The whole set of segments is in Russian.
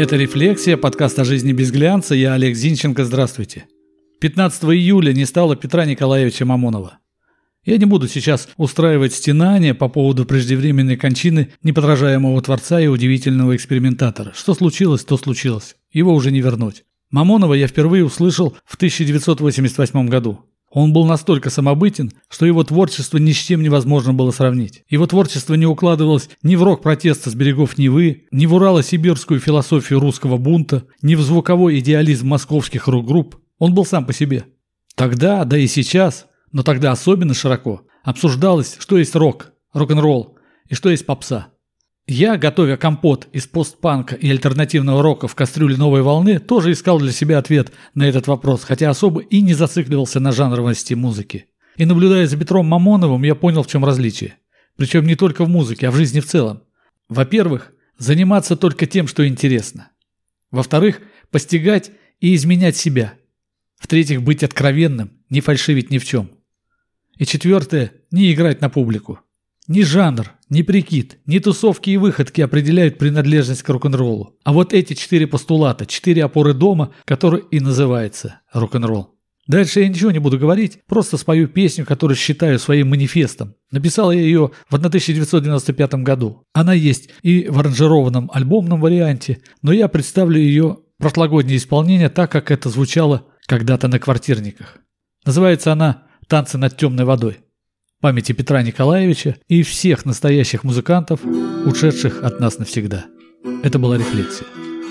Это «Рефлексия», подкаст о жизни без глянца. Я Олег Зинченко. Здравствуйте. 15 июля не стало Петра Николаевича Мамонова. Я не буду сейчас устраивать стенания по поводу преждевременной кончины неподражаемого творца и удивительного экспериментатора. Что случилось, то случилось. Его уже не вернуть. Мамонова я впервые услышал в 1988 году. Он был настолько самобытен, что его творчество ни с чем невозможно было сравнить. Его творчество не укладывалось ни в рок протеста с берегов Невы, ни в урало-сибирскую философию русского бунта, ни в звуковой идеализм московских рок-групп. Он был сам по себе. Тогда, да и сейчас, но тогда особенно широко, обсуждалось, что есть рок, рок-н-ролл и что есть попса. Я, готовя компот из постпанка и альтернативного рока в кастрюле новой волны, тоже искал для себя ответ на этот вопрос, хотя особо и не зацикливался на жанровости музыки. И наблюдая за Петром Мамоновым, я понял, в чем различие. Причем не только в музыке, а в жизни в целом. Во-первых, заниматься только тем, что интересно. Во-вторых, постигать и изменять себя. В-третьих, быть откровенным, не фальшивить ни в чем. И четвертое, не играть на публику. Ни жанр, ни прикид, ни тусовки и выходки определяют принадлежность к рок-н-роллу. А вот эти четыре постулата, четыре опоры дома, который и называется рок-н-ролл. Дальше я ничего не буду говорить, просто спою песню, которую считаю своим манифестом. Написал я ее в 1995 году. Она есть и в аранжированном альбомном варианте, но я представлю ее прошлогоднее исполнение так, как это звучало когда-то на квартирниках. Называется она «Танцы над темной водой» памяти Петра Николаевича и всех настоящих музыкантов, ушедших от нас навсегда. Это была «Рефлексия».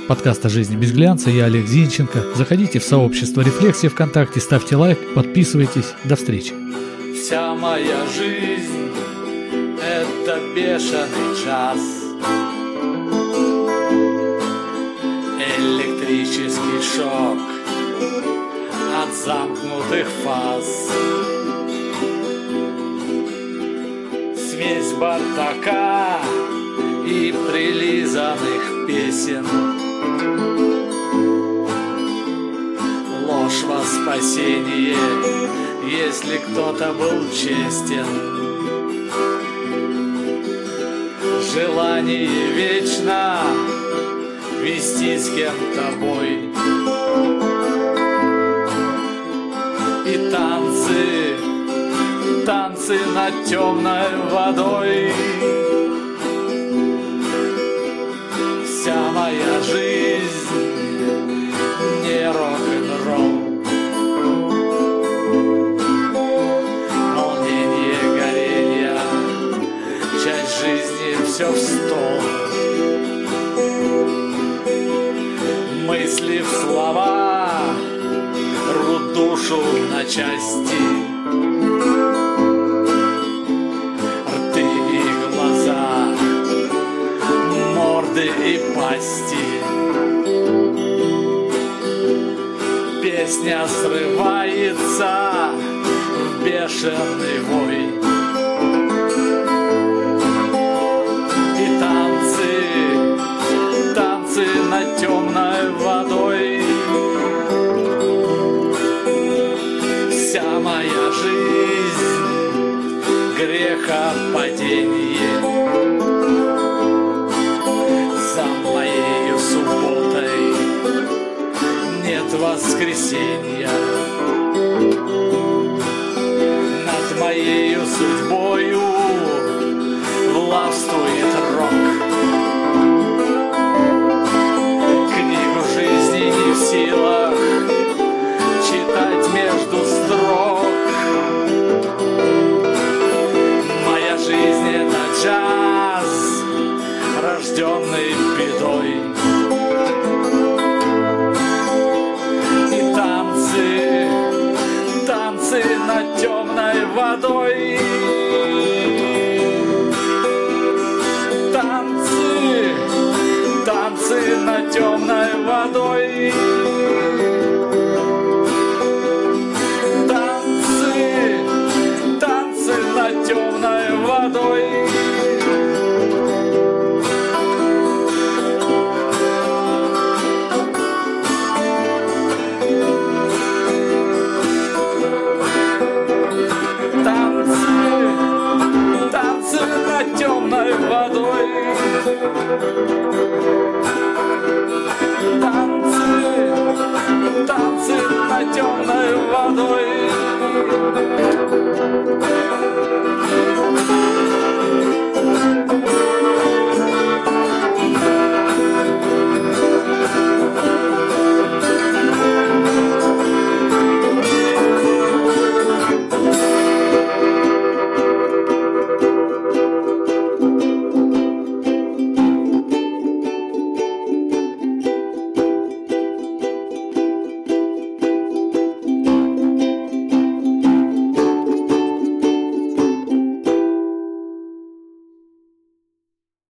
Подкаст о жизни без глянца, я Олег Зинченко. Заходите в сообщество «Рефлексия» ВКонтакте, ставьте лайк, подписывайтесь. До встречи. Вся моя жизнь — это бешеный час. Электрический шок от замкнутых фаз. Смесь бардака и прилизанных песен. Ложь во спасение, если кто-то был честен. Желание вечно вести с кем-то бой. И танцы танцы над темной водой. Вся моя жизнь не рок-н-ролл. Волнение, горение, часть жизни все в стол. Мысли в слова рвут душу на части. И пасти. Песня срывается в бешеный вой. И танцы, танцы над темной водой. Вся моя жизнь греха воскресенья танцы над темной водой. Танцы, танцы над темной водой.